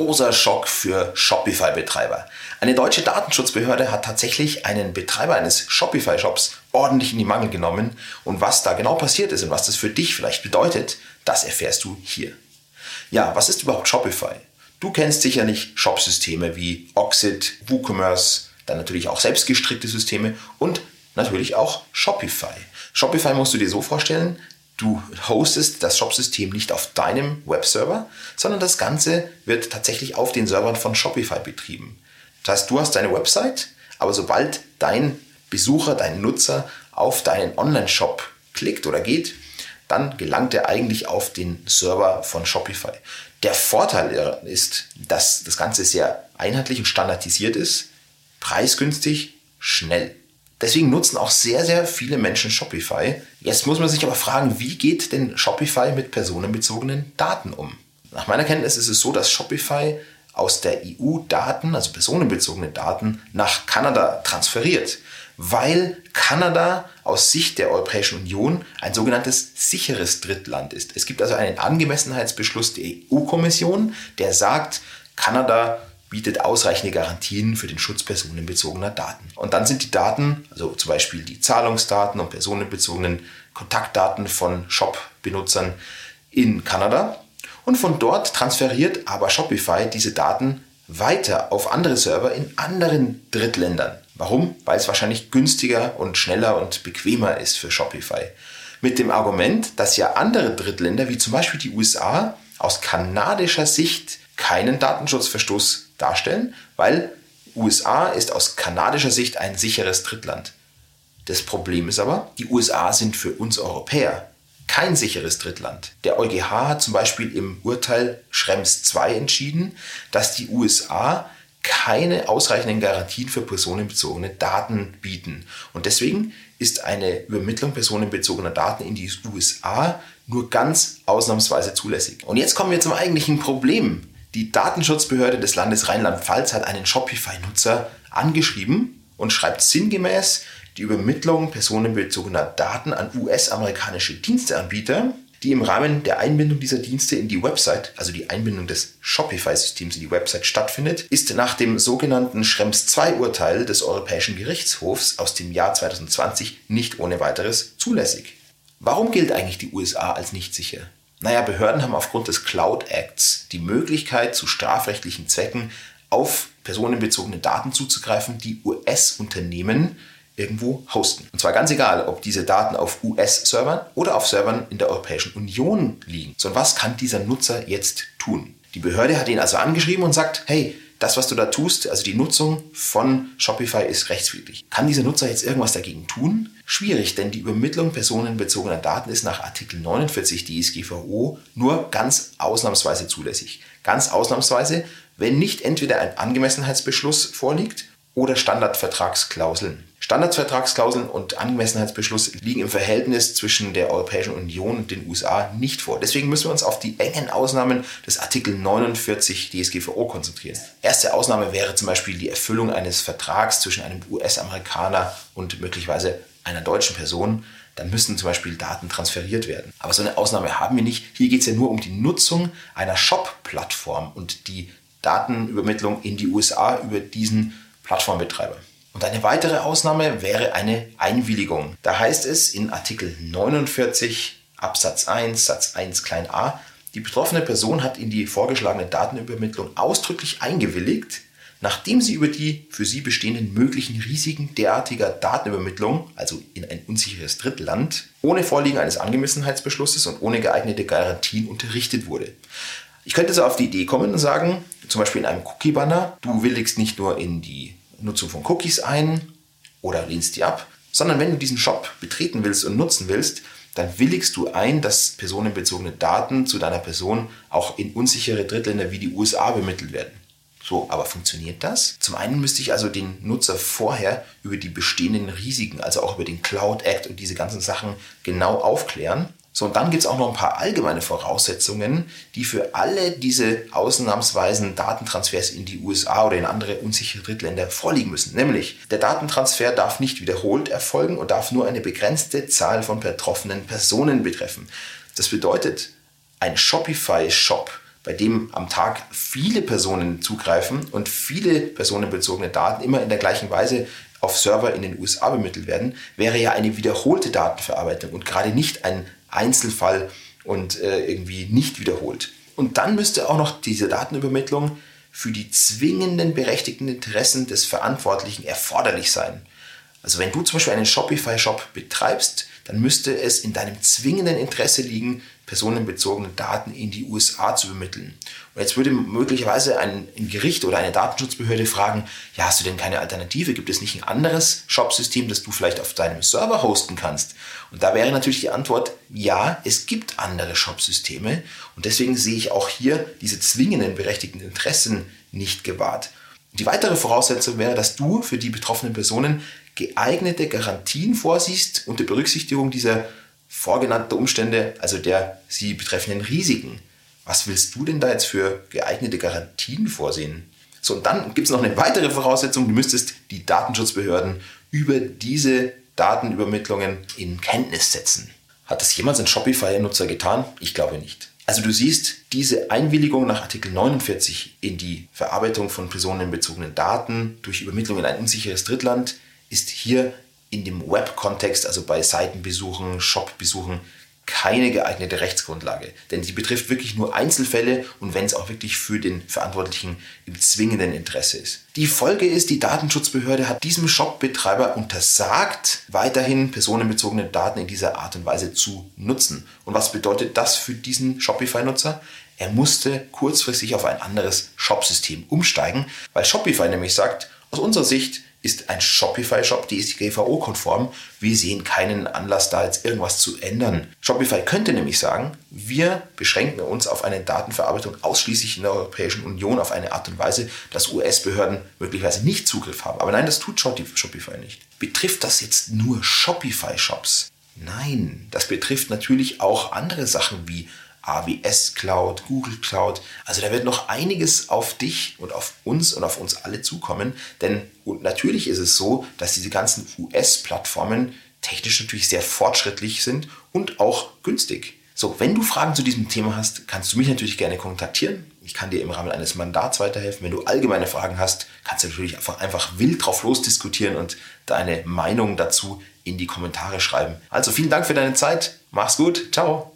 großer Schock für Shopify-Betreiber. Eine deutsche Datenschutzbehörde hat tatsächlich einen Betreiber eines Shopify-Shops ordentlich in die Mangel genommen. Und was da genau passiert ist und was das für dich vielleicht bedeutet, das erfährst du hier. Ja, was ist überhaupt Shopify? Du kennst sicherlich Shopsysteme wie Oxid, WooCommerce, dann natürlich auch selbstgestrickte Systeme und natürlich auch Shopify. Shopify musst du dir so vorstellen, du hostest das Shopsystem nicht auf deinem Webserver, sondern das Ganze wird tatsächlich auf den Servern von Shopify betrieben. Das heißt, du hast deine Website, aber sobald dein Besucher, dein Nutzer auf deinen Online-Shop klickt oder geht, dann gelangt er eigentlich auf den Server von Shopify. Der Vorteil ist, dass das Ganze sehr einheitlich und standardisiert ist, preisgünstig, schnell. Deswegen nutzen auch sehr, sehr viele Menschen Shopify. Jetzt muss man sich aber fragen, wie geht denn Shopify mit personenbezogenen Daten um? Nach meiner Kenntnis ist es so, dass Shopify aus der EU Daten, also personenbezogene Daten, nach Kanada transferiert, weil Kanada aus Sicht der Europäischen Union ein sogenanntes sicheres Drittland ist. Es gibt also einen Angemessenheitsbeschluss der EU-Kommission, der sagt, Kanada bietet ausreichende Garantien für den Schutz personenbezogener Daten. Und dann sind die Daten, also zum Beispiel die Zahlungsdaten und personenbezogenen Kontaktdaten von Shop-Benutzern in Kanada. Und von dort transferiert aber Shopify diese Daten weiter auf andere Server in anderen Drittländern. Warum? Weil es wahrscheinlich günstiger und schneller und bequemer ist für Shopify. Mit dem Argument, dass ja andere Drittländer, wie zum Beispiel die USA, aus kanadischer Sicht keinen Datenschutzverstoß darstellen, weil USA ist aus kanadischer Sicht ein sicheres Drittland. Das Problem ist aber, die USA sind für uns Europäer kein sicheres Drittland. Der EuGH hat zum Beispiel im Urteil Schrems II entschieden, dass die USA keine ausreichenden Garantien für personenbezogene Daten bieten. Und deswegen ist eine Übermittlung personenbezogener Daten in die USA nur ganz ausnahmsweise zulässig. Und jetzt kommen wir zum eigentlichen Problem die Datenschutzbehörde des Landes Rheinland-Pfalz hat einen Shopify-Nutzer angeschrieben und schreibt sinngemäß, die Übermittlung personenbezogener Daten an US-amerikanische Diensteanbieter, die im Rahmen der Einbindung dieser Dienste in die Website, also die Einbindung des Shopify-Systems in die Website stattfindet, ist nach dem sogenannten Schrems II-Urteil des Europäischen Gerichtshofs aus dem Jahr 2020 nicht ohne weiteres zulässig. Warum gilt eigentlich die USA als nicht sicher? Naja, Behörden haben aufgrund des Cloud Acts die Möglichkeit, zu strafrechtlichen Zwecken auf personenbezogene Daten zuzugreifen, die US-Unternehmen irgendwo hosten. Und zwar ganz egal, ob diese Daten auf US-Servern oder auf Servern in der Europäischen Union liegen. So, und was kann dieser Nutzer jetzt tun? Die Behörde hat ihn also angeschrieben und sagt, hey, das, was du da tust, also die Nutzung von Shopify ist rechtswidrig. Kann dieser Nutzer jetzt irgendwas dagegen tun? Schwierig, denn die Übermittlung personenbezogener Daten ist nach Artikel 49 DSGVO nur ganz ausnahmsweise zulässig. Ganz ausnahmsweise, wenn nicht entweder ein Angemessenheitsbeschluss vorliegt oder Standardvertragsklauseln. Standardvertragsklauseln und Angemessenheitsbeschluss liegen im Verhältnis zwischen der Europäischen Union und den USA nicht vor. Deswegen müssen wir uns auf die engen Ausnahmen des Artikel 49 DSGVO konzentrieren. Erste Ausnahme wäre zum Beispiel die Erfüllung eines Vertrags zwischen einem US-Amerikaner und möglicherweise einer deutschen Person. Dann müssen zum Beispiel Daten transferiert werden. Aber so eine Ausnahme haben wir nicht. Hier geht es ja nur um die Nutzung einer Shop-Plattform und die Datenübermittlung in die USA über diesen Plattformbetreiber. Und eine weitere Ausnahme wäre eine Einwilligung. Da heißt es in Artikel 49 Absatz 1 Satz 1 klein a, die betroffene Person hat in die vorgeschlagene Datenübermittlung ausdrücklich eingewilligt, nachdem sie über die für sie bestehenden möglichen Risiken derartiger Datenübermittlung, also in ein unsicheres Drittland, ohne Vorliegen eines Angemessenheitsbeschlusses und ohne geeignete Garantien unterrichtet wurde. Ich könnte so auf die Idee kommen und sagen, zum Beispiel in einem Cookie-Banner, du willigst nicht nur in die Nutzung von Cookies ein oder lehnst die ab, sondern wenn du diesen Shop betreten willst und nutzen willst, dann willigst du ein, dass personenbezogene Daten zu deiner Person auch in unsichere Drittländer wie die USA bemittelt werden. So, aber funktioniert das? Zum einen müsste ich also den Nutzer vorher über die bestehenden Risiken, also auch über den Cloud Act und diese ganzen Sachen genau aufklären. So, und dann gibt es auch noch ein paar allgemeine Voraussetzungen, die für alle diese ausnahmsweisen Datentransfers in die USA oder in andere unsichere Drittländer vorliegen müssen. Nämlich, der Datentransfer darf nicht wiederholt erfolgen und darf nur eine begrenzte Zahl von betroffenen Personen betreffen. Das bedeutet, ein Shopify-Shop bei dem am Tag viele Personen zugreifen und viele personenbezogene Daten immer in der gleichen Weise auf Server in den USA bemittelt werden, wäre ja eine wiederholte Datenverarbeitung und gerade nicht ein Einzelfall und äh, irgendwie nicht wiederholt. Und dann müsste auch noch diese Datenübermittlung für die zwingenden berechtigten Interessen des Verantwortlichen erforderlich sein. Also wenn du zum Beispiel einen Shopify-Shop betreibst, dann müsste es in deinem zwingenden Interesse liegen, personenbezogene Daten in die USA zu übermitteln. Und jetzt würde möglicherweise ein, ein, Gericht oder eine Datenschutzbehörde fragen, ja, hast du denn keine Alternative? Gibt es nicht ein anderes Shop-System, das du vielleicht auf deinem Server hosten kannst? Und da wäre natürlich die Antwort, ja, es gibt andere Shop-Systeme. Und deswegen sehe ich auch hier diese zwingenden berechtigten Interessen nicht gewahrt. Die weitere Voraussetzung wäre, dass du für die betroffenen Personen geeignete Garantien vorsiehst unter Berücksichtigung dieser vorgenannten Umstände, also der sie betreffenden Risiken. Was willst du denn da jetzt für geeignete Garantien vorsehen? So, und dann gibt es noch eine weitere Voraussetzung, du müsstest die Datenschutzbehörden über diese Datenübermittlungen in Kenntnis setzen. Hat das jemals ein Shopify-Nutzer getan? Ich glaube nicht. Also du siehst, diese Einwilligung nach Artikel 49 in die Verarbeitung von personenbezogenen Daten durch Übermittlung in ein unsicheres Drittland ist hier in dem Web-Kontext, also bei Seitenbesuchen, Shop-Besuchen, keine geeignete Rechtsgrundlage. Denn sie betrifft wirklich nur Einzelfälle und wenn es auch wirklich für den Verantwortlichen im zwingenden Interesse ist. Die Folge ist, die Datenschutzbehörde hat diesem Shopbetreiber untersagt, weiterhin personenbezogene Daten in dieser Art und Weise zu nutzen. Und was bedeutet das für diesen Shopify-Nutzer? Er musste kurzfristig auf ein anderes Shopsystem umsteigen, weil Shopify nämlich sagt, aus unserer Sicht ist ein Shopify-Shop DSGVO-konform. Wir sehen keinen Anlass, da jetzt irgendwas zu ändern. Shopify könnte nämlich sagen, wir beschränken uns auf eine Datenverarbeitung ausschließlich in der Europäischen Union auf eine Art und Weise, dass US-Behörden möglicherweise nicht Zugriff haben. Aber nein, das tut Shopify nicht. Betrifft das jetzt nur Shopify-Shops? Nein, das betrifft natürlich auch andere Sachen wie AWS Cloud, Google Cloud. Also da wird noch einiges auf dich und auf uns und auf uns alle zukommen. Denn natürlich ist es so, dass diese ganzen US-Plattformen technisch natürlich sehr fortschrittlich sind und auch günstig. So, wenn du Fragen zu diesem Thema hast, kannst du mich natürlich gerne kontaktieren. Ich kann dir im Rahmen eines Mandats weiterhelfen. Wenn du allgemeine Fragen hast, kannst du natürlich einfach, einfach wild drauf losdiskutieren und deine Meinung dazu in die Kommentare schreiben. Also vielen Dank für deine Zeit. Mach's gut. Ciao.